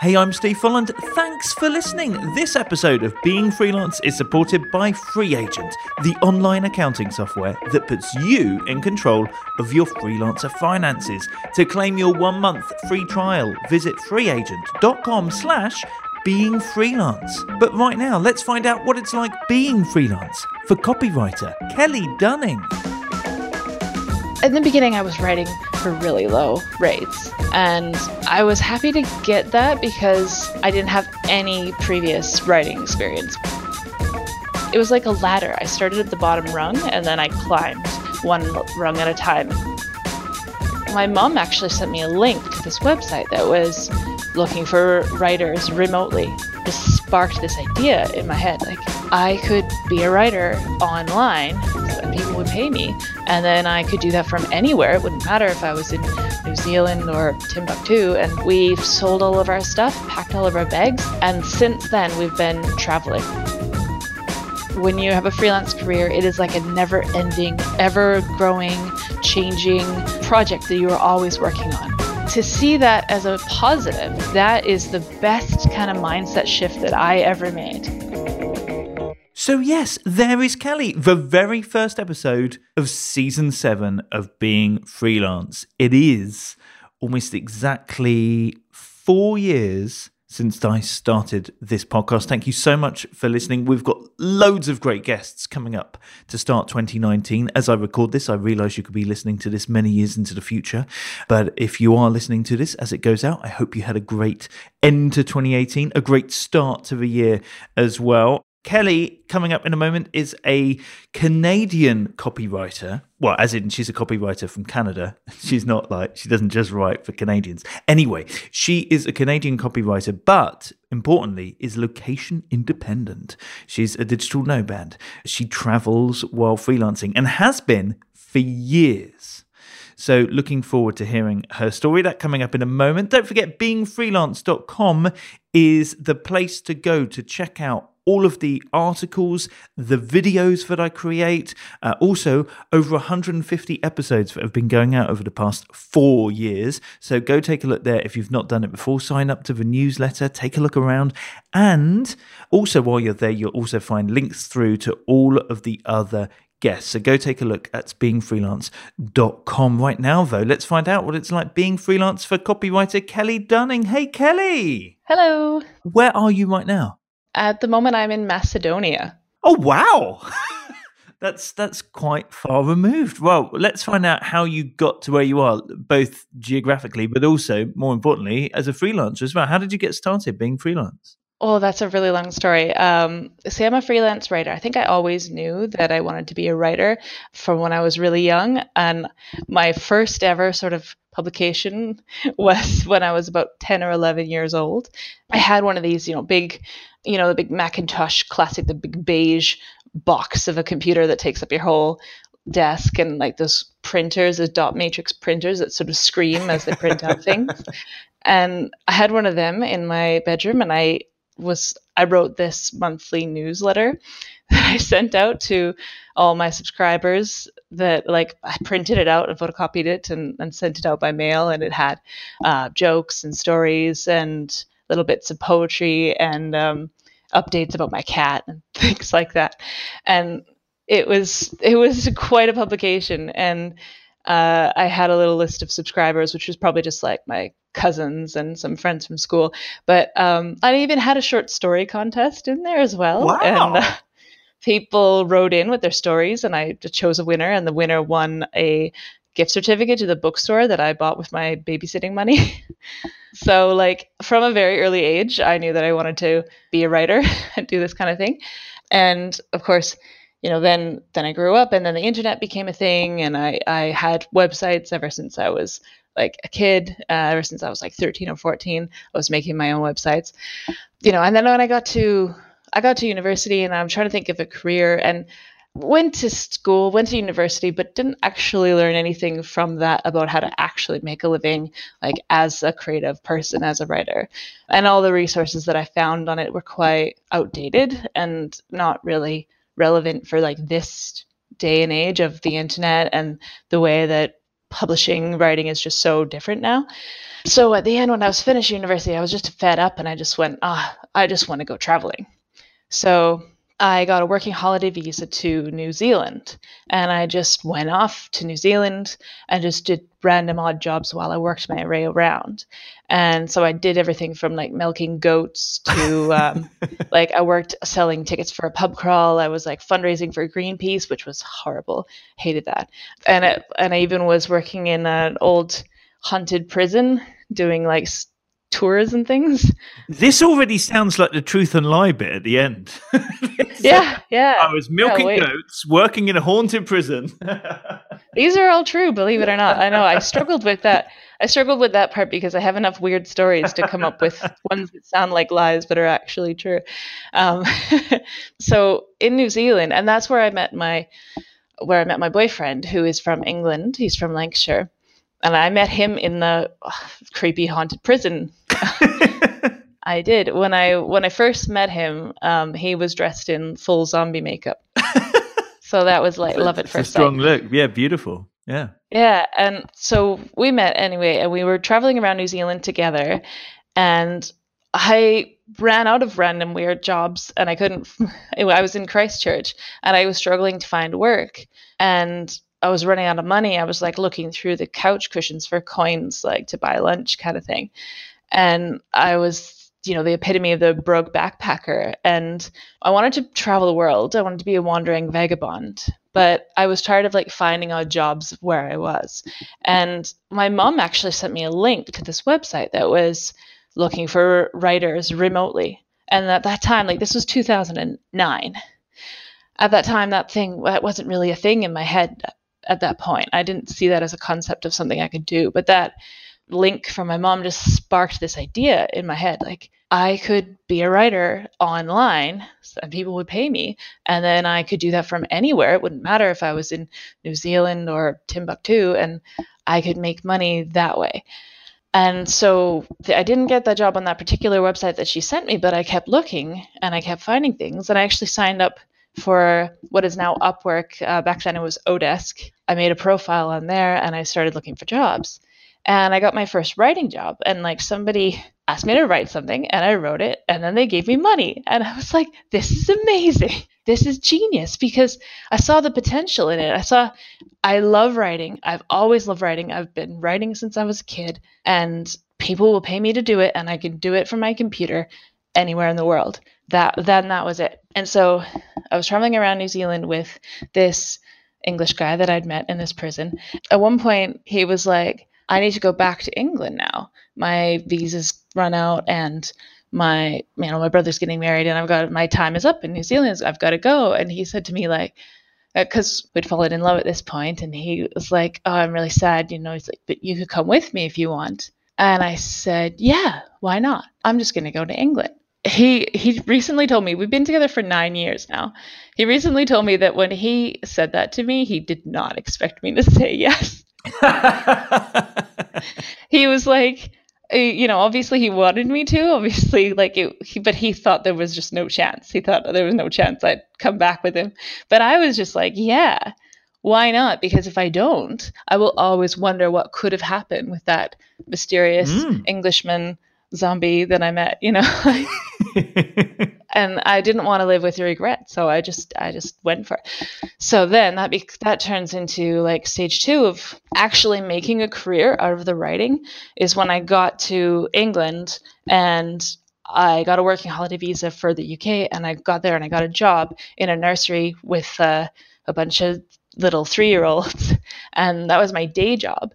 Hey, I'm Steve Folland. Thanks for listening. This episode of Being Freelance is supported by FreeAgent, the online accounting software that puts you in control of your freelancer finances. To claim your one month free trial, visit freeagent.com slash being freelance. But right now, let's find out what it's like being freelance for copywriter Kelly Dunning. In the beginning, I was writing for really low rates, and I was happy to get that because I didn't have any previous writing experience. It was like a ladder. I started at the bottom rung and then I climbed one rung at a time. My mom actually sent me a link to this website that was looking for writers remotely. This sparked this idea in my head like I could be a writer online and people would pay me and then I could do that from anywhere. It wouldn't matter if I was in New Zealand or Timbuktu and we've sold all of our stuff, packed all of our bags and since then we've been traveling. When you have a freelance career, it is like a never ending, ever growing, changing project that you are always working on to see that as a positive, that is the best kind of mindset shift that I ever made. So, yes, there is Kelly, the very first episode of season seven of Being Freelance. It is almost exactly four years since I started this podcast. Thank you so much for listening. We've got loads of great guests coming up to start 2019. As I record this, I realize you could be listening to this many years into the future. But if you are listening to this as it goes out, I hope you had a great end to 2018, a great start to the year as well. Kelly, coming up in a moment, is a Canadian copywriter. Well, as in, she's a copywriter from Canada. She's not like, she doesn't just write for Canadians. Anyway, she is a Canadian copywriter, but importantly, is location independent. She's a digital nomad. She travels while freelancing and has been for years. So, looking forward to hearing her story. That coming up in a moment. Don't forget, beingfreelance.com is the place to go to check out all of the articles, the videos that I create, uh, also over 150 episodes that have been going out over the past four years. So go take a look there if you've not done it before. Sign up to the newsletter, take a look around. And also, while you're there, you'll also find links through to all of the other guests. So go take a look at beingfreelance.com right now, though. Let's find out what it's like being freelance for copywriter Kelly Dunning. Hey, Kelly. Hello. Where are you right now? At the moment, I'm in Macedonia. Oh wow, that's that's quite far removed. Well, let's find out how you got to where you are, both geographically, but also more importantly as a freelancer as well. How did you get started being freelance? Oh, that's a really long story. Um, see, I'm a freelance writer. I think I always knew that I wanted to be a writer from when I was really young. And my first ever sort of publication was when I was about 10 or 11 years old. I had one of these, you know, big you know, the big Macintosh classic, the big beige box of a computer that takes up your whole desk and like those printers, those dot matrix printers that sort of scream as they print out things. And I had one of them in my bedroom and I was I wrote this monthly newsletter that I sent out to all my subscribers that like I printed it out and photocopied it and, and sent it out by mail and it had uh, jokes and stories and little bits of poetry and um, updates about my cat and things like that. And it was it was quite a publication, and uh, I had a little list of subscribers, which was probably just like my cousins and some friends from school. But um, I even had a short story contest in there as well. Wow. And, uh, people wrote in with their stories, and I chose a winner, and the winner won a gift certificate to the bookstore that I bought with my babysitting money. so, like, from a very early age, I knew that I wanted to be a writer and do this kind of thing. And of course, you know, then then I grew up, and then the internet became a thing, and I I had websites ever since I was like a kid. Uh, ever since I was like 13 or 14, I was making my own websites. You know, and then when I got to I got to university, and I'm trying to think of a career, and went to school, went to university, but didn't actually learn anything from that about how to actually make a living, like as a creative person, as a writer. And all the resources that I found on it were quite outdated and not really relevant for like this day and age of the internet and the way that publishing writing is just so different now. So at the end, when I was finished university, I was just fed up and I just went, ah, oh, I just want to go traveling. So I got a working holiday visa to New Zealand and I just went off to New Zealand and just did random odd jobs while I worked my way around. And so I did everything from like milking goats to um, like I worked selling tickets for a pub crawl. I was like fundraising for Greenpeace, which was horrible. Hated that. And and I even was working in an old haunted prison doing like tours and things. This already sounds like the truth and lie bit at the end. yeah, yeah. I was milking yeah, goats, working in a haunted prison. These are all true, believe it or not. I know I struggled with that. I struggled with that part because I have enough weird stories to come up with ones that sound like lies but are actually true. Um, so in New Zealand, and that's where I met my where I met my boyfriend, who is from England. He's from Lancashire and I met him in the creepy haunted prison. I did when I when I first met him. Um, he was dressed in full zombie makeup, so that was like love at first strong sight. look. Yeah, beautiful. Yeah. Yeah, and so we met anyway, and we were traveling around New Zealand together, and I ran out of random weird jobs, and I couldn't. I was in Christchurch, and I was struggling to find work, and I was running out of money, I was like looking through the couch cushions for coins, like to buy lunch kind of thing. And I was, you know, the epitome of the broke backpacker. And I wanted to travel the world. I wanted to be a wandering vagabond. But I was tired of like finding odd jobs where I was. And my mom actually sent me a link to this website that was looking for writers remotely. And at that time, like this was 2009 at that time that thing that wasn't really a thing in my head at that point. I didn't see that as a concept of something I could do, but that link from my mom just sparked this idea in my head like I could be a writer online and people would pay me and then I could do that from anywhere it wouldn't matter if I was in New Zealand or Timbuktu and I could make money that way and so I didn't get that job on that particular website that she sent me but I kept looking and I kept finding things and I actually signed up for what is now Upwork. Uh, back then it was Odesk. I made a profile on there and I started looking for jobs. And I got my first writing job. And like somebody asked me to write something and I wrote it and then they gave me money. And I was like, this is amazing. This is genius because I saw the potential in it. I saw, I love writing. I've always loved writing. I've been writing since I was a kid and people will pay me to do it and I can do it from my computer anywhere in the world. That then that was it. And so I was traveling around New Zealand with this English guy that I'd met in this prison. At one point, he was like, I need to go back to England now. My visa's run out and my you know my brother's getting married and I've got my time is up in New Zealand. I've got to go. And he said to me like, because uh, we'd fallen in love at this point, and he was like, "Oh, I'm really sad." You know, he's like, "But you could come with me if you want." And I said, "Yeah, why not? I'm just going to go to England." he he recently told me we've been together for nine years now. He recently told me that when he said that to me, he did not expect me to say yes. he was like, uh, you know, obviously he wanted me to, obviously, like it, he, but he thought there was just no chance. He thought there was no chance I'd come back with him. But I was just like, yeah, why not? Because if I don't, I will always wonder what could have happened with that mysterious mm. Englishman zombie that I met, you know. and I didn't want to live with regret, so I just I just went for it. So then that be- that turns into like stage 2 of actually making a career out of the writing is when I got to England and I got a working holiday visa for the UK and I got there and I got a job in a nursery with uh, a bunch of little 3-year-olds and that was my day job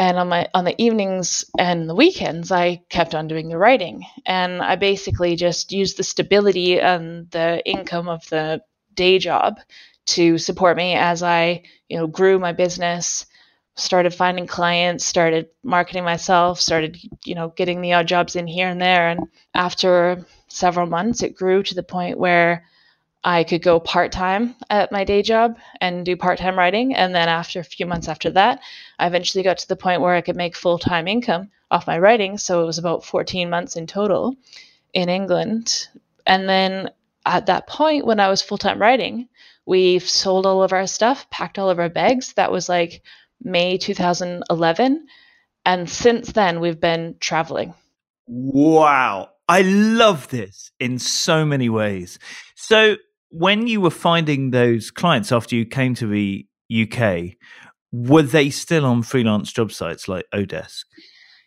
and on my on the evenings and the weekends i kept on doing the writing. And i basically just used the stability and the income of the day job to support me as i you know grew my business started finding clients started marketing myself started you know getting the odd jobs in here and there. And after several months it grew to the point where I could go part time at my day job and do part time writing. And then after a few months after that, I eventually got to the point where I could make full time income off my writing. So it was about 14 months in total in England. And then at that point, when I was full time writing, we sold all of our stuff, packed all of our bags. That was like May 2011. And since then, we've been traveling. Wow. I love this in so many ways. So, when you were finding those clients after you came to the UK, were they still on freelance job sites like Odesk?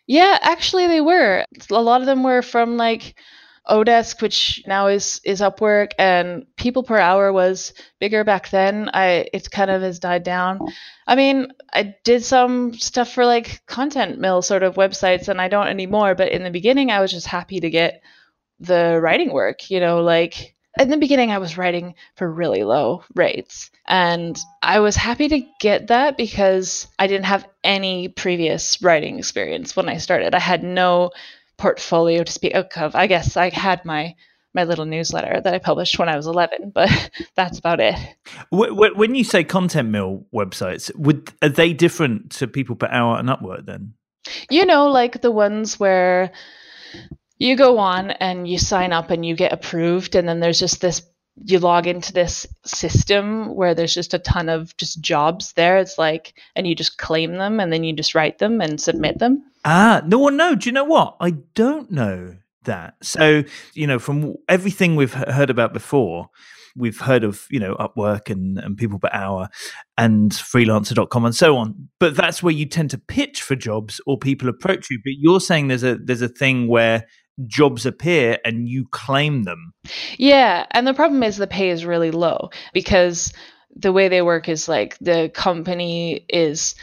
Yeah, actually, they were. A lot of them were from like Odesk, which now is is Upwork, and People Per Hour was bigger back then. I it kind of has died down. I mean, I did some stuff for like content mill sort of websites, and I don't anymore. But in the beginning, I was just happy to get the writing work. You know, like in the beginning, I was writing for really low rates, and I was happy to get that because I didn't have any previous writing experience when I started. I had no portfolio to speak of. I guess I had my my little newsletter that I published when I was 11, but that's about it. When you say content mill websites, would are they different to people per hour and Upwork then? You know, like the ones where you go on and you sign up and you get approved, and then there's just this you log into this system where there's just a ton of just jobs there. It's like, and you just claim them and then you just write them and submit them. Ah, no one no. Do you know what? I don't know that. So, you know, from everything we've heard about before, we've heard of, you know, Upwork and, and people per hour and freelancer.com and so on. But that's where you tend to pitch for jobs or people approach you. But you're saying there's a there's a thing where jobs appear and you claim them. Yeah, and the problem is the pay is really low because the way they work is like the company is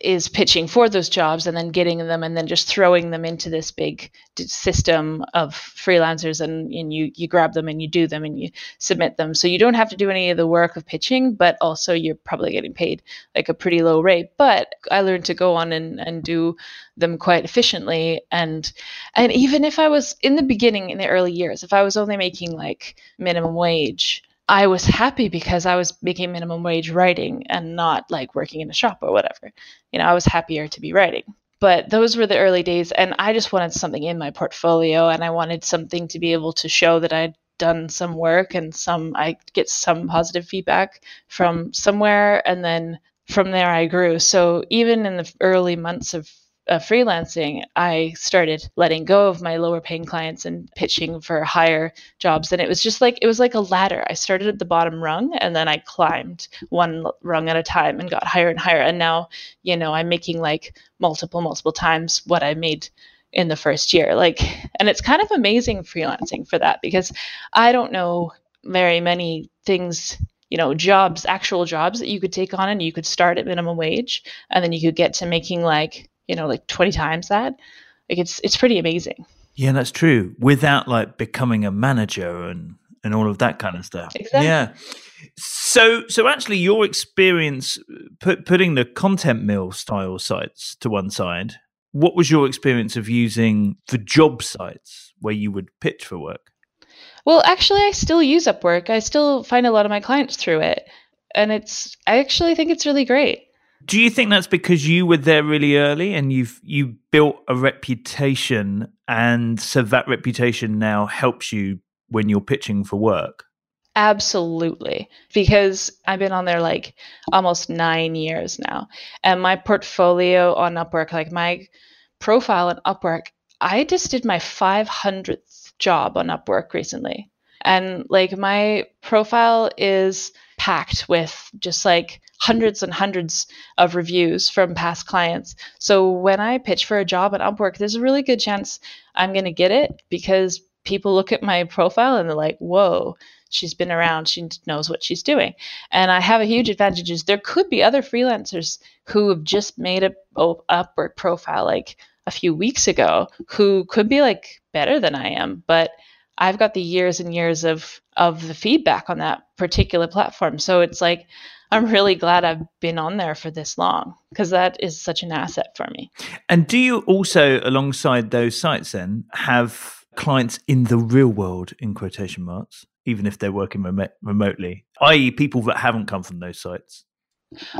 is pitching for those jobs and then getting them and then just throwing them into this big system of freelancers and, and you you grab them and you do them and you submit them. So you don't have to do any of the work of pitching but also you're probably getting paid like a pretty low rate. But i learned to go on and, and do them quite efficiently. And and even if i was in the beginning in the early years if i was only making like minimum wage I was happy because I was making minimum wage writing and not like working in a shop or whatever. You know, I was happier to be writing. But those were the early days, and I just wanted something in my portfolio, and I wanted something to be able to show that I'd done some work and some I get some positive feedback from somewhere, and then from there I grew. So even in the early months of uh, freelancing, I started letting go of my lower paying clients and pitching for higher jobs. And it was just like, it was like a ladder. I started at the bottom rung and then I climbed one rung at a time and got higher and higher. And now, you know, I'm making like multiple, multiple times what I made in the first year. Like, and it's kind of amazing freelancing for that because I don't know very many things you know jobs actual jobs that you could take on and you could start at minimum wage and then you could get to making like you know, like 20 times that. Like it's it's pretty amazing. Yeah, that's true. Without like becoming a manager and and all of that kind of stuff. Exactly. Yeah. So so actually your experience put, putting the content mill style sites to one side, what was your experience of using the job sites where you would pitch for work? Well, actually I still use Upwork. I still find a lot of my clients through it. And it's I actually think it's really great. Do you think that's because you were there really early and you've you built a reputation and so that reputation now helps you when you're pitching for work? Absolutely. Because I've been on there like almost 9 years now. And my portfolio on Upwork like my profile on Upwork, I just did my 500th job on Upwork recently. And like my profile is packed with just like hundreds and hundreds of reviews from past clients. So when I pitch for a job at Upwork, there's a really good chance I'm going to get it because people look at my profile and they're like, whoa, she's been around, she knows what she's doing. And I have a huge advantage is there could be other freelancers who have just made a Upwork profile like a few weeks ago who could be like better than I am, but I've got the years and years of of the feedback on that particular platform. So it's like I'm really glad I've been on there for this long because that is such an asset for me. And do you also, alongside those sites, then have clients in the real world, in quotation marks, even if they're working rem- remotely, i.e., people that haven't come from those sites?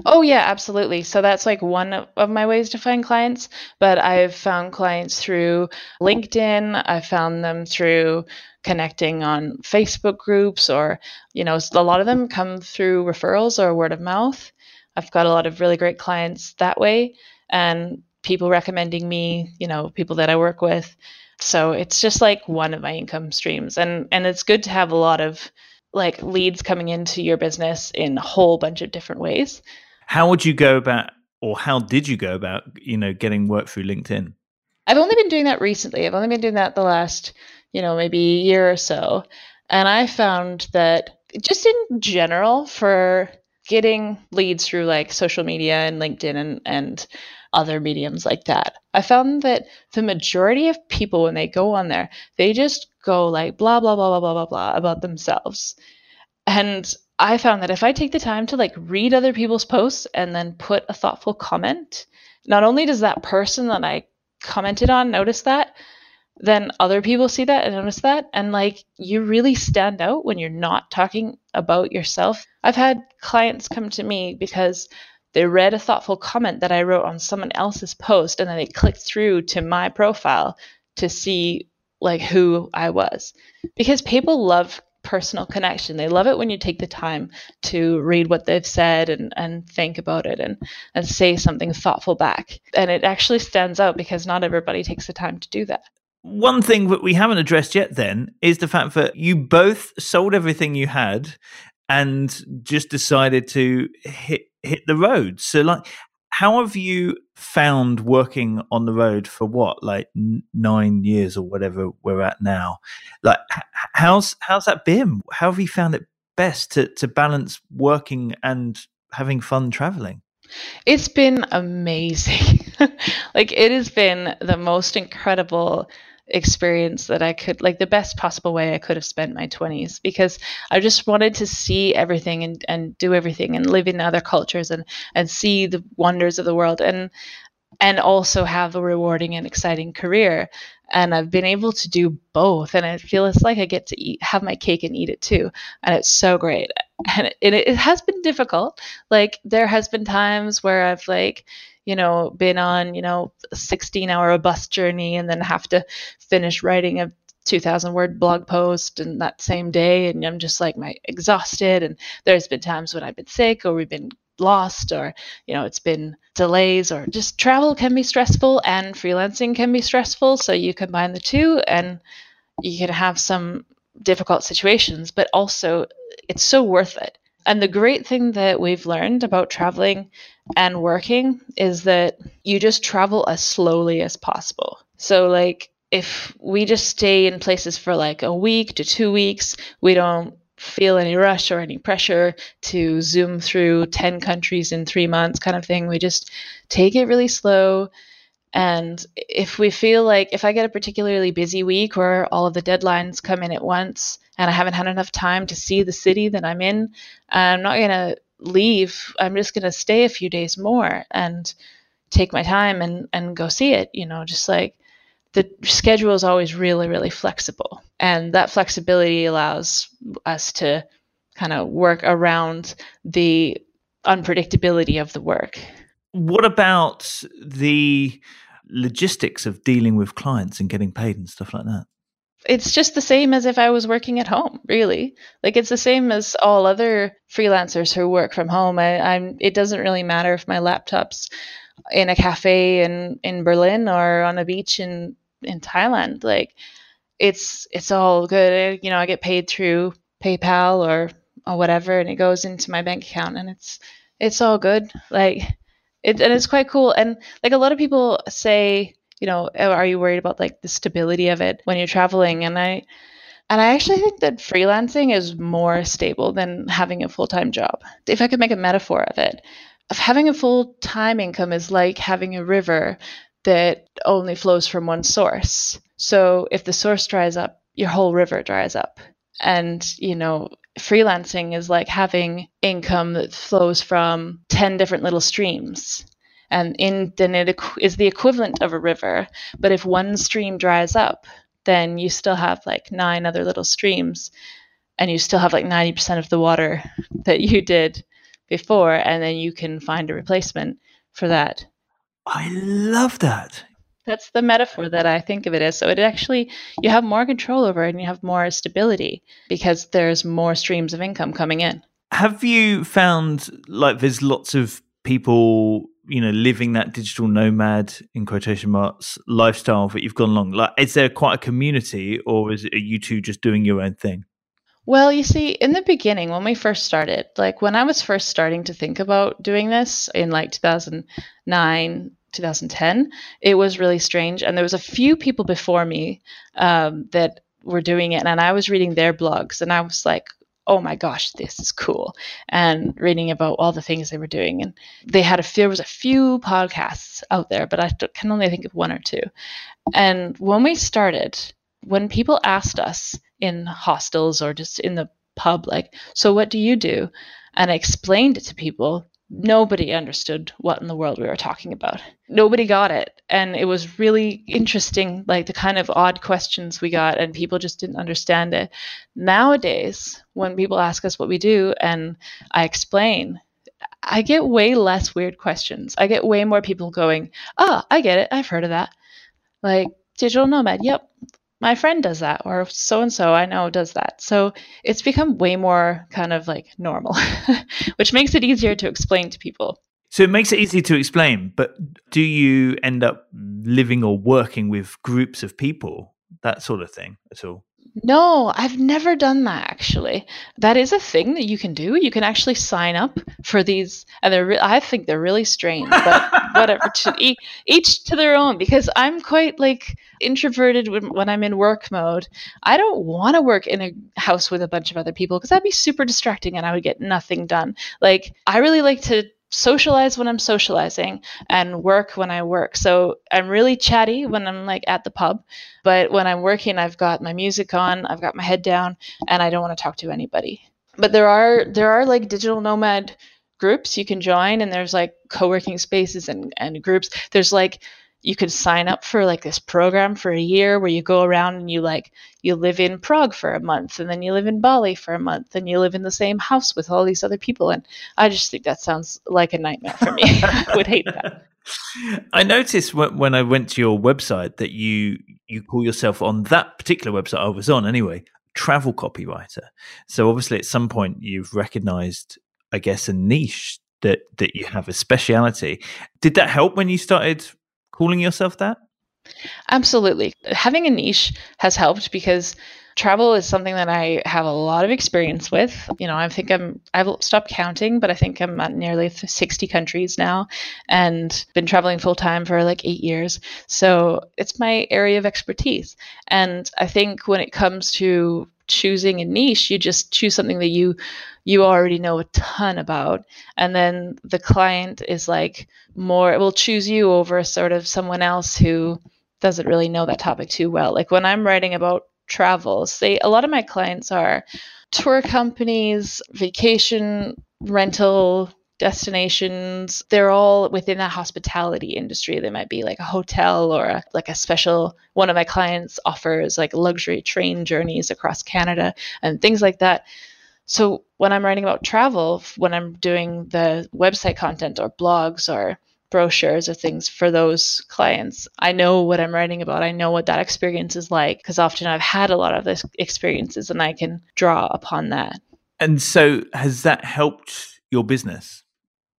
Oh, yeah, absolutely. So that's like one of my ways to find clients. But I've found clients through LinkedIn, I've found them through connecting on Facebook groups, or, you know, a lot of them come through referrals or word of mouth. I've got a lot of really great clients that way and people recommending me, you know, people that I work with. So it's just like one of my income streams and and it's good to have a lot of like leads coming into your business in a whole bunch of different ways. How would you go about or how did you go about, you know, getting work through LinkedIn? I've only been doing that recently. I've only been doing that the last, you know, maybe year or so. And I found that just in general for getting leads through like social media and LinkedIn and, and other mediums like that, I found that the majority of people, when they go on there, they just go like blah, blah, blah, blah, blah, blah, blah about themselves. And I found that if I take the time to like read other people's posts and then put a thoughtful comment, not only does that person that I commented on notice that, then other people see that and notice that. And like you really stand out when you're not talking about yourself. I've had clients come to me because they read a thoughtful comment that I wrote on someone else's post and then they clicked through to my profile to see like who I was. Because people love personal connection. They love it when you take the time to read what they've said and, and think about it and, and say something thoughtful back. And it actually stands out because not everybody takes the time to do that. One thing that we haven't addressed yet then is the fact that you both sold everything you had and just decided to hit hit the road. So like how have you found working on the road for what like nine years or whatever we're at now? Like how's how's that been? How have you found it best to to balance working and having fun traveling? It's been amazing. Like it has been the most incredible experience that I could like the best possible way I could have spent my 20s because I just wanted to see everything and, and do everything and live in other cultures and and see the wonders of the world and and also have a rewarding and exciting career. And I've been able to do both and I feel it's like I get to eat have my cake and eat it too and it's so great. And it, it has been difficult. Like there has been times where I've like you know, been on, you know, a 16 hour bus journey and then have to finish writing a 2000 word blog post and that same day. And I'm just like my exhausted. And there's been times when I've been sick or we've been lost or you know it's been delays or just travel can be stressful and freelancing can be stressful. So you combine the two and you can have some difficult situations but also it's so worth it and the great thing that we've learned about traveling and working is that you just travel as slowly as possible. So, like, if we just stay in places for like a week to two weeks, we don't feel any rush or any pressure to zoom through 10 countries in three months, kind of thing. We just take it really slow. And if we feel like if I get a particularly busy week where all of the deadlines come in at once, and I haven't had enough time to see the city that I'm in, I'm not going to leave. I'm just going to stay a few days more and take my time and, and go see it. You know, just like the schedule is always really, really flexible. And that flexibility allows us to kind of work around the unpredictability of the work. What about the logistics of dealing with clients and getting paid and stuff like that? It's just the same as if I was working at home, really. Like it's the same as all other freelancers who work from home. I, am It doesn't really matter if my laptop's in a cafe in in Berlin or on a beach in in Thailand. Like it's it's all good. You know, I get paid through PayPal or or whatever, and it goes into my bank account, and it's it's all good. Like it and it's quite cool. And like a lot of people say you know, oh, are you worried about like the stability of it when you're traveling? And I, and I actually think that freelancing is more stable than having a full time job. If I could make a metaphor of it, of having a full time income is like having a river that only flows from one source. So if the source dries up, your whole river dries up. And, you know, freelancing is like having income that flows from 10 different little streams and in then it is the equivalent of a river. But if one stream dries up, then you still have like nine other little streams, and you still have like ninety percent of the water that you did before, and then you can find a replacement for that. I love that. That's the metaphor that I think of it as. So it actually you have more control over it and you have more stability because there's more streams of income coming in. Have you found like there's lots of people, you know, living that digital nomad in quotation marks lifestyle that you've gone along? Like, is there quite a community, or is it you two just doing your own thing? Well, you see, in the beginning, when we first started, like when I was first starting to think about doing this in like 2009, 2010, it was really strange. And there was a few people before me um, that were doing it, and I was reading their blogs, and I was like, oh my gosh, this is cool. And reading about all the things they were doing. And they had a there was a few podcasts out there, but I can only think of one or two. And when we started, when people asked us in hostels or just in the pub, like, so what do you do? And I explained it to people, nobody understood what in the world we were talking about. Nobody got it. And it was really interesting, like the kind of odd questions we got, and people just didn't understand it. Nowadays, when people ask us what we do and I explain, I get way less weird questions. I get way more people going, Oh, I get it. I've heard of that. Like, digital nomad. Yep my friend does that or so and so I know does that. So it's become way more kind of like normal, which makes it easier to explain to people. So it makes it easy to explain, but do you end up living or working with groups of people, that sort of thing at all? No, I've never done that actually. That is a thing that you can do. You can actually sign up for these, and they're. Re- I think they're really strange, but whatever. To each, each to their own. Because I'm quite like introverted when, when I'm in work mode. I don't want to work in a house with a bunch of other people because that'd be super distracting, and I would get nothing done. Like I really like to socialize when I'm socializing and work when I work. So I'm really chatty when I'm like at the pub, but when I'm working, I've got my music on, I've got my head down, and I don't want to talk to anybody. But there are there are like digital nomad groups you can join and there's like co-working spaces and, and groups. There's like you could sign up for like this program for a year where you go around and you like you live in Prague for a month and then you live in Bali for a month and you live in the same house with all these other people and I just think that sounds like a nightmare for me. I would hate that. I noticed when I went to your website that you you call yourself on that particular website I was on anyway travel copywriter. So obviously at some point you've recognized I guess a niche that that you have a speciality. Did that help when you started calling yourself that? Absolutely. Having a niche has helped because travel is something that I have a lot of experience with. You know, I think I'm I've stopped counting, but I think I'm at nearly 60 countries now and been traveling full time for like 8 years. So, it's my area of expertise. And I think when it comes to choosing a niche, you just choose something that you you already know a ton about. And then the client is like more will choose you over sort of someone else who doesn't really know that topic too well. Like when i'm writing about travel say a lot of my clients are tour companies vacation rental destinations. They're all within that hospitality industry. They might be like a hotel or a, like a special one of my clients offers like luxury train journeys across canada and things like that so when I'm writing about travel, when I'm doing the website content or blogs or brochures or things for those clients, I know what I'm writing about. I know what that experience is like because often I've had a lot of those experiences and I can draw upon that. And so has that helped your business?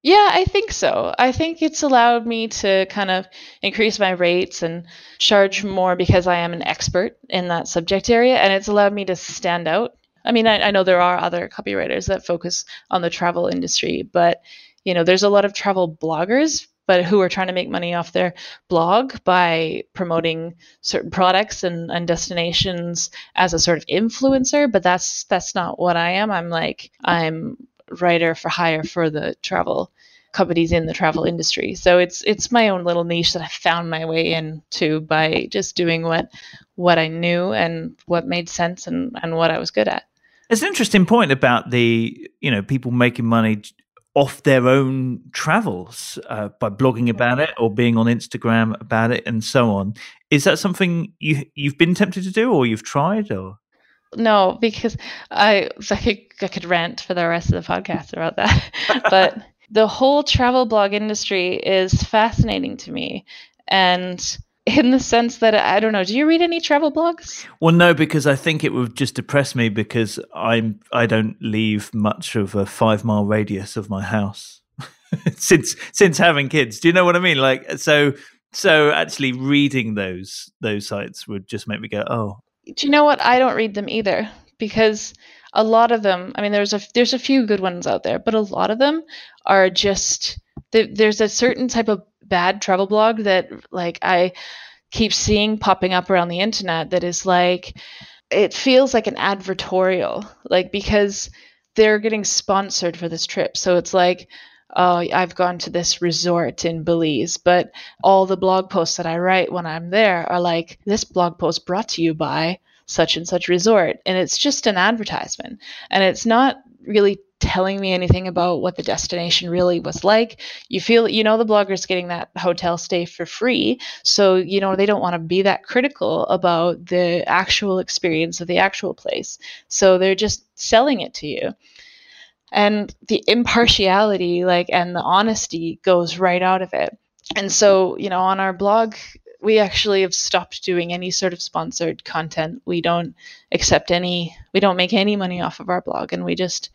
Yeah, I think so. I think it's allowed me to kind of increase my rates and charge more because I am an expert in that subject area. And it's allowed me to stand out I mean, I, I know there are other copywriters that focus on the travel industry, but you know, there's a lot of travel bloggers, but who are trying to make money off their blog by promoting certain products and, and destinations as a sort of influencer. But that's that's not what I am. I'm like I'm writer for hire for the travel companies in the travel industry. So it's it's my own little niche that I found my way into by just doing what what I knew and what made sense and, and what I was good at. It's an interesting point about the you know people making money off their own travels uh, by blogging about it or being on Instagram about it and so on. Is that something you you've been tempted to do or you've tried or? No, because I I could, I could rant for the rest of the podcast about that. but the whole travel blog industry is fascinating to me, and in the sense that I don't know. Do you read any travel blogs? Well, no, because I think it would just depress me because I'm I don't leave much of a five mile radius of my house since since having kids. Do you know what I mean? Like so so actually reading those those sites would just make me go, oh. Do you know what? I don't read them either because a lot of them. I mean, there's a there's a few good ones out there, but a lot of them are just there's a certain type of bad travel blog that like I keep seeing popping up around the internet that is like it feels like an advertorial like because they're getting sponsored for this trip. So it's like oh i've gone to this resort in belize but all the blog posts that i write when i'm there are like this blog post brought to you by such and such resort. And it's just an advertisement. And it's not really telling me anything about what the destination really was like. You feel, you know, the blogger's getting that hotel stay for free. So, you know, they don't want to be that critical about the actual experience of the actual place. So they're just selling it to you. And the impartiality, like, and the honesty goes right out of it. And so, you know, on our blog, we actually have stopped doing any sort of sponsored content. We don't accept any, we don't make any money off of our blog, and we just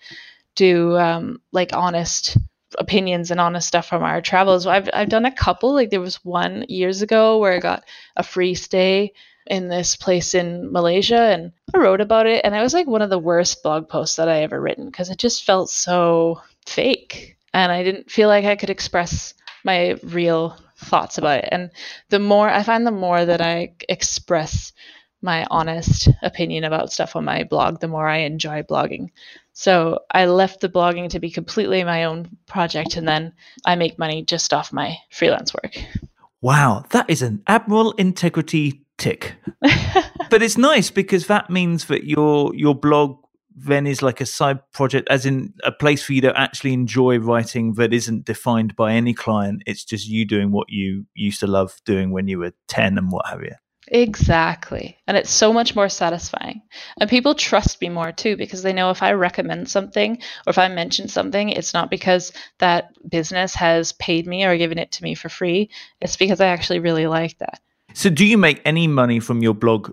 do um, like honest opinions and honest stuff from our travels. I've I've done a couple. Like there was one years ago where I got a free stay in this place in Malaysia and I wrote about it and it was like one of the worst blog posts that I ever written because it just felt so fake and I didn't feel like I could express my real thoughts about it. And the more I find the more that I express my honest opinion about stuff on my blog, the more I enjoy blogging. So I left the blogging to be completely my own project, and then I make money just off my freelance work. Wow, that is an admiral integrity tick. but it's nice because that means that your your blog then is like a side project, as in a place for you to actually enjoy writing that isn't defined by any client. It's just you doing what you used to love doing when you were ten and what have you. Exactly. And it's so much more satisfying. And people trust me more too because they know if I recommend something or if I mention something, it's not because that business has paid me or given it to me for free. It's because I actually really like that. So, do you make any money from your blog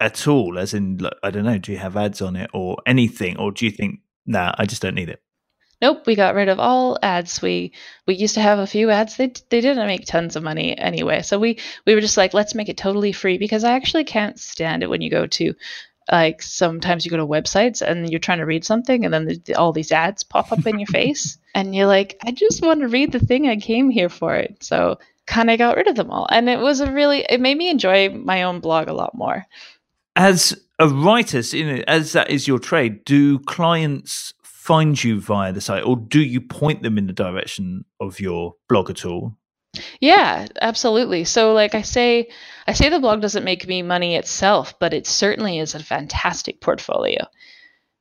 at all? As in, I don't know, do you have ads on it or anything? Or do you think, nah, I just don't need it? Nope, we got rid of all ads. We we used to have a few ads. They they didn't make tons of money anyway. So we we were just like, let's make it totally free because I actually can't stand it when you go to like sometimes you go to websites and you're trying to read something and then the, all these ads pop up in your face and you're like, I just want to read the thing I came here for it. So kind of got rid of them all. And it was a really it made me enjoy my own blog a lot more. As a writer, you know, as that is your trade, do clients find you via the site, or do you point them in the direction of your blog at all? Yeah, absolutely. So like I say I say the blog doesn't make me money itself, but it certainly is a fantastic portfolio.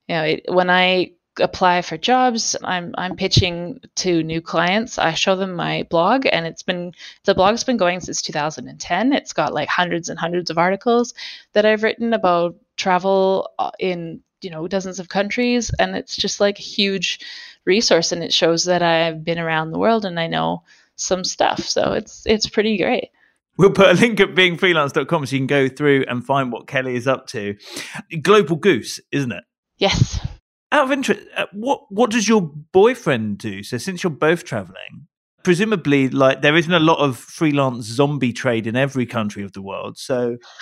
You know, it, when I apply for jobs, I'm I'm pitching to new clients. I show them my blog and it's been the blog's been going since 2010. It's got like hundreds and hundreds of articles that I've written about travel uh, in you know dozens of countries and it's just like a huge resource and it shows that I've been around the world and I know some stuff so it's it's pretty great We'll put a link at beingfreelance.com so you can go through and find what Kelly is up to. Global Goose, isn't it? Yes. Out of interest, uh, what what does your boyfriend do? So since you're both traveling, presumably like there isn't a lot of freelance zombie trade in every country of the world. So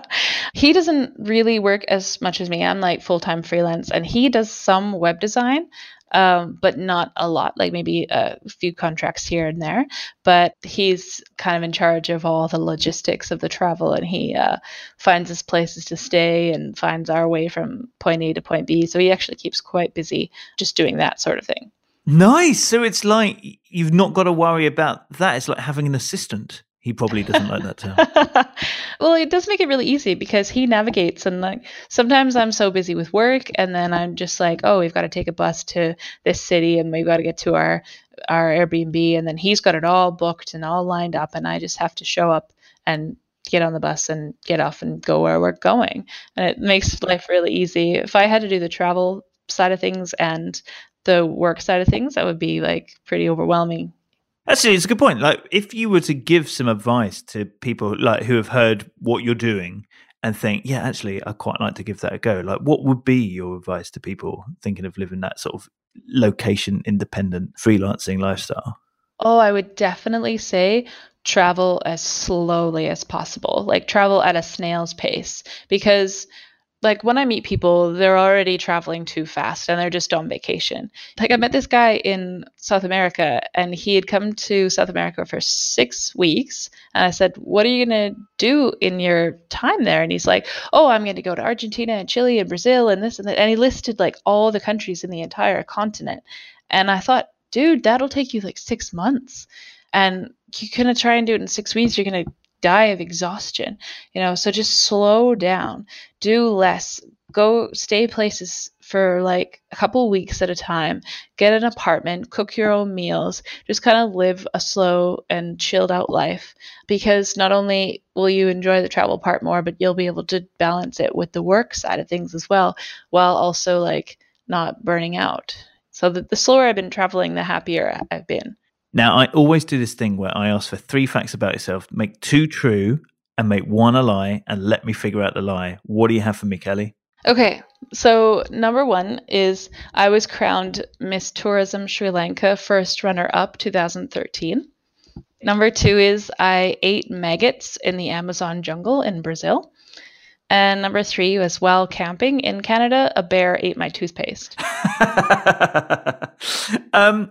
he doesn't really work as much as me. I'm like full time freelance, and he does some web design, um, but not a lot, like maybe a few contracts here and there. But he's kind of in charge of all the logistics of the travel, and he uh, finds us places to stay and finds our way from point A to point B. So he actually keeps quite busy just doing that sort of thing. Nice. So it's like you've not got to worry about that. It's like having an assistant. He probably doesn't like that term. well, it does make it really easy because he navigates and like sometimes I'm so busy with work and then I'm just like, oh, we've got to take a bus to this city and we've got to get to our our Airbnb and then he's got it all booked and all lined up and I just have to show up and get on the bus and get off and go where we're going. And it makes life really easy. If I had to do the travel side of things and the work side of things, that would be like pretty overwhelming Actually, it's a good point. Like, if you were to give some advice to people like who have heard what you're doing and think, yeah, actually, I quite like to give that a go. Like, what would be your advice to people thinking of living that sort of location independent freelancing lifestyle? Oh, I would definitely say travel as slowly as possible, like travel at a snail's pace, because like when I meet people, they're already traveling too fast and they're just on vacation. Like I met this guy in South America and he had come to South America for six weeks. And I said, What are you going to do in your time there? And he's like, Oh, I'm going to go to Argentina and Chile and Brazil and this and that. And he listed like all the countries in the entire continent. And I thought, Dude, that'll take you like six months. And you're going to try and do it in six weeks. You're going to die of exhaustion you know so just slow down. Do less. Go stay places for like a couple weeks at a time. Get an apartment. Cook your own meals. Just kind of live a slow and chilled out life. Because not only will you enjoy the travel part more but you'll be able to balance it with the work side of things as well while also like not burning out. So the, the slower i've been traveling the happier i've been now, I always do this thing where I ask for three facts about yourself, make two true, and make one a lie, and let me figure out the lie. What do you have for me, Kelly? Okay, so number one is I was crowned Miss Tourism Sri Lanka first runner up 2013. Number two is I ate maggots in the Amazon jungle in Brazil. And number three was while camping in Canada, a bear ate my toothpaste. um,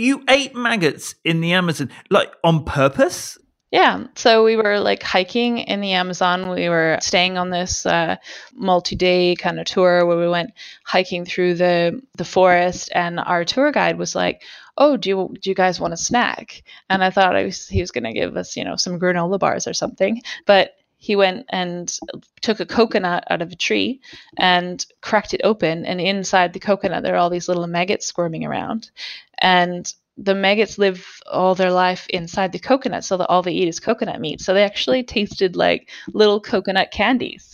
you ate maggots in the Amazon, like on purpose? Yeah. So we were like hiking in the Amazon. We were staying on this uh, multi-day kind of tour where we went hiking through the the forest, and our tour guide was like, "Oh, do you do you guys want a snack?" And I thought I was, he was going to give us, you know, some granola bars or something, but he went and took a coconut out of a tree and cracked it open and inside the coconut there are all these little maggots squirming around and the maggots live all their life inside the coconut, so that all they eat is coconut meat. So they actually tasted like little coconut candies.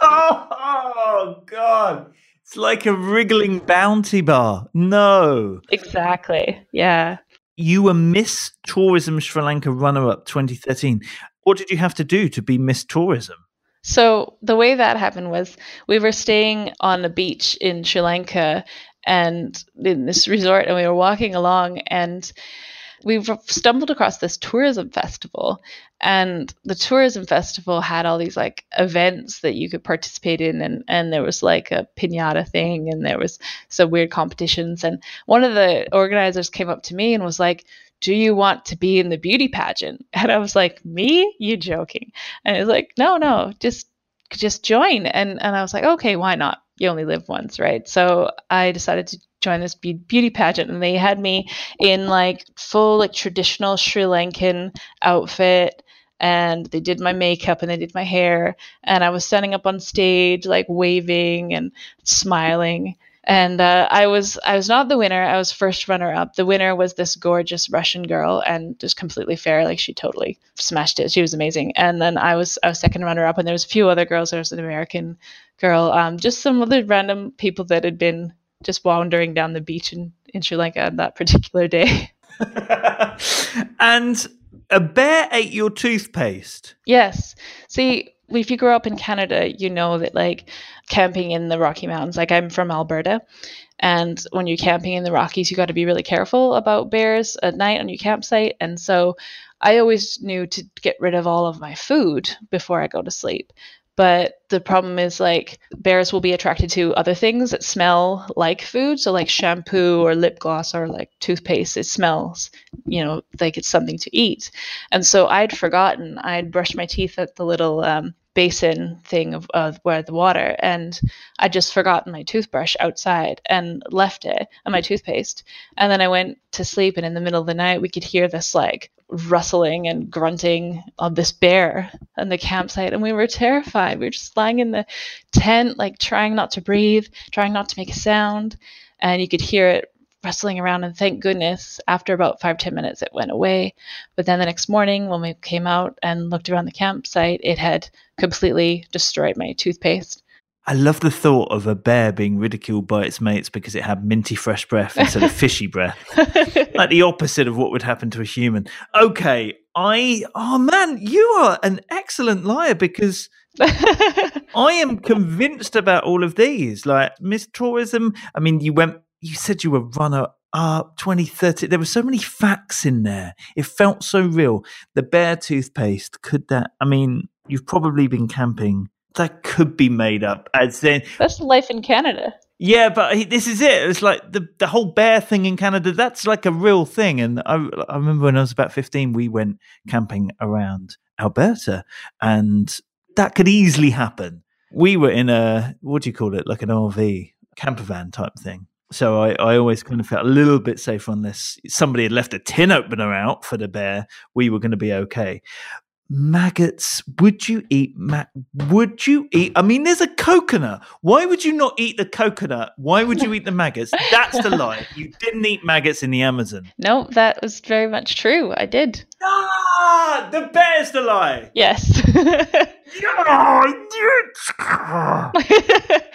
oh, oh, God. It's like a wriggling bounty bar. No. Exactly. Yeah. You were Miss Tourism Sri Lanka runner up 2013. What did you have to do to be Miss Tourism? So the way that happened was we were staying on a beach in Sri Lanka and in this resort and we were walking along and we stumbled across this tourism festival and the tourism festival had all these like events that you could participate in and and there was like a piñata thing and there was some weird competitions and one of the organizers came up to me and was like do you want to be in the beauty pageant? And i was like me? You joking? And he was like no no just just join. And and i was like okay why not? You only live once, right? So I decided to join this beauty pageant and they had me in like full like traditional Sri Lankan outfit and they did my makeup and they did my hair and I was standing up on stage like waving and smiling and uh, I was I was not the winner. I was first runner up. The winner was this gorgeous Russian girl, and just completely fair. Like she totally smashed it. She was amazing. And then I was I was second runner up, and there was a few other girls. There was an American girl, um, just some other random people that had been just wandering down the beach in in Sri Lanka on that particular day. and a bear ate your toothpaste. Yes. See, if you grow up in Canada, you know that like camping in the Rocky Mountains, like I'm from Alberta, and when you're camping in the Rockies, you got to be really careful about bears at night on your campsite. And so I always knew to get rid of all of my food before I go to sleep. But the problem is like bears will be attracted to other things that smell like food. So like shampoo or lip gloss or like toothpaste, it smells, you know, like it's something to eat. And so I'd forgotten. I'd brushed my teeth at the little um, basin thing of uh, where the water, and I just forgotten my toothbrush outside and left it and my toothpaste. And then I went to sleep, and in the middle of the night, we could hear this like rustling and grunting of this bear in the campsite, and we were terrified. We were just lying in the tent, like trying not to breathe, trying not to make a sound, and you could hear it rustling around and thank goodness after about five ten minutes it went away but then the next morning when we came out and looked around the campsite it had completely destroyed my toothpaste I love the thought of a bear being ridiculed by its mates because it had minty fresh breath instead of fishy breath. like the opposite of what would happen to a human. Okay, I oh man, you are an excellent liar because I am convinced about all of these. Like Miss Tourism, I mean, you went you said you were runner up 2030 there were so many facts in there. It felt so real. The bear toothpaste could that i mean you've probably been camping. That could be made up as then that's life in canada. Yeah but this is it. It's like the, the whole bear thing in canada that's like a real thing. And I, I remember when i was about 15 we went camping around alberta and that could easily happen. We were in a what do you call it? Like an rv camper van type thing so I, I always kind of felt a little bit safe on this. somebody had left a tin opener out for the bear. We were going to be okay. Maggots? Would you eat? Ma- would you eat? I mean, there's a coconut. Why would you not eat the coconut? Why would you eat the maggots? That's the lie. You didn't eat maggots in the Amazon. No, that was very much true. I did. Ah, the bear's the lie. Yes.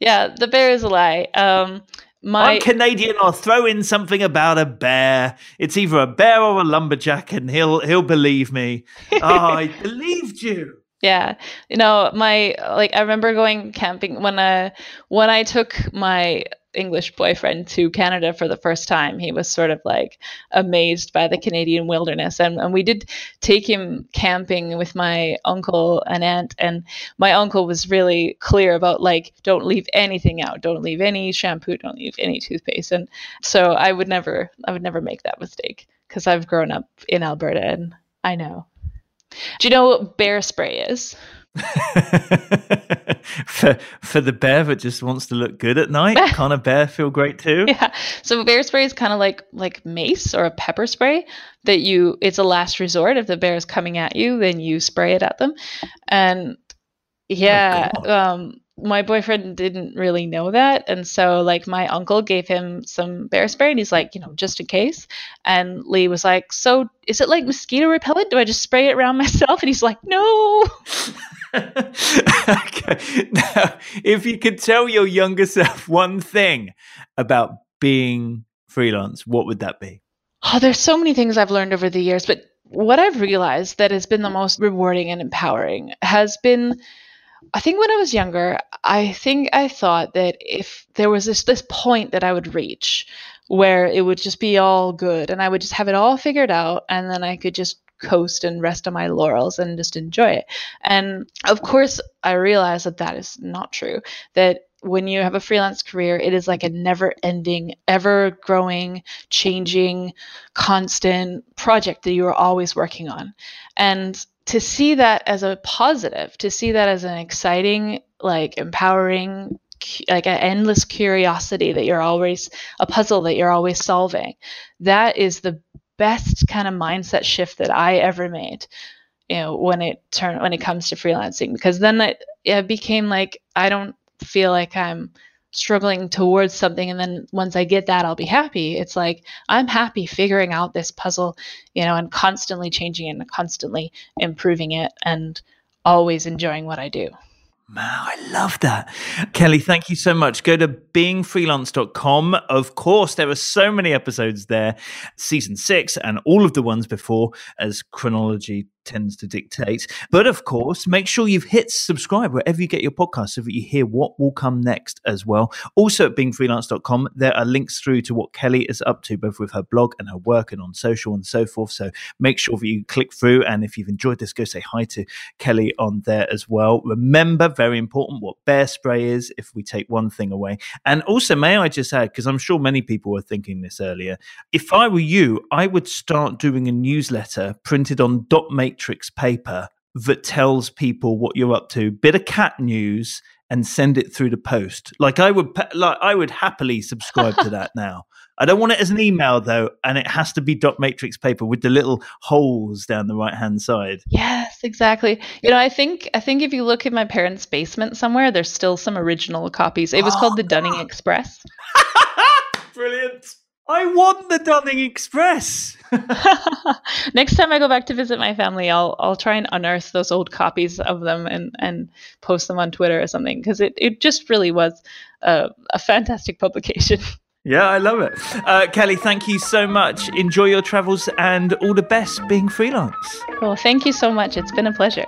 yeah, the bear is a lie. Um, my I'm Canadian. I'll throw in something about a bear. It's either a bear or a lumberjack, and he'll he'll believe me. oh, I believed you. Yeah, you know, my like I remember going camping when I when I took my English boyfriend to Canada for the first time, he was sort of like amazed by the Canadian wilderness. And, and we did take him camping with my uncle and aunt. And my uncle was really clear about like, don't leave anything out, don't leave any shampoo, don't leave any toothpaste. And so I would never, I would never make that mistake because I've grown up in Alberta and I know. Do you know what bear spray is? for for the bear that just wants to look good at night, can't a bear feel great too? Yeah. So bear spray is kind of like like mace or a pepper spray that you. It's a last resort. If the bear is coming at you, then you spray it at them, and yeah. Oh, um, my boyfriend didn't really know that and so like my uncle gave him some bear spray and he's like you know just in case and lee was like so is it like mosquito repellent do i just spray it around myself and he's like no okay. Now if you could tell your younger self one thing about being freelance what would that be? Oh there's so many things i've learned over the years but what i've realized that has been the most rewarding and empowering has been I think when I was younger, I think I thought that if there was this this point that I would reach where it would just be all good and I would just have it all figured out and then I could just coast and rest on my laurels and just enjoy it. And of course, I realized that that is not true. That when you have a freelance career, it is like a never ending, ever growing, changing, constant project that you are always working on. And to see that as a positive, to see that as an exciting, like empowering, like an endless curiosity that you're always a puzzle that you're always solving, that is the best kind of mindset shift that I ever made. You know, when it turned when it comes to freelancing, because then it, it became like I don't feel like I'm struggling towards something and then once i get that i'll be happy it's like i'm happy figuring out this puzzle you know and constantly changing it and constantly improving it and always enjoying what i do Man, I love that. Kelly, thank you so much. Go to beingfreelance.com. Of course, there are so many episodes there, season six and all of the ones before, as chronology tends to dictate. But of course, make sure you've hit subscribe wherever you get your podcast so that you hear what will come next as well. Also at beingfreelance.com, there are links through to what Kelly is up to, both with her blog and her work and on social and so forth. So make sure that you click through. And if you've enjoyed this, go say hi to Kelly on there as well. Remember, very important, what bear spray is if we take one thing away. And also, may I just add, because I'm sure many people were thinking this earlier, if I were you, I would start doing a newsletter printed on dot matrix paper that tells people what you're up to, bit of cat news, and send it through the post. Like I would, like I would happily subscribe to that now. I don't want it as an email though, and it has to be dot matrix paper with the little holes down the right hand side. Yes, exactly. You know, I think I think if you look in my parents' basement somewhere, there's still some original copies. It was oh, called the Dunning Express. Brilliant. I want the Dunning Express. Next time I go back to visit my family, I'll I'll try and unearth those old copies of them and and post them on Twitter or something because it, it just really was a, a fantastic publication. Yeah, I love it. Uh, Kelly, thank you so much. Enjoy your travels and all the best being freelance. Well, thank you so much. It's been a pleasure.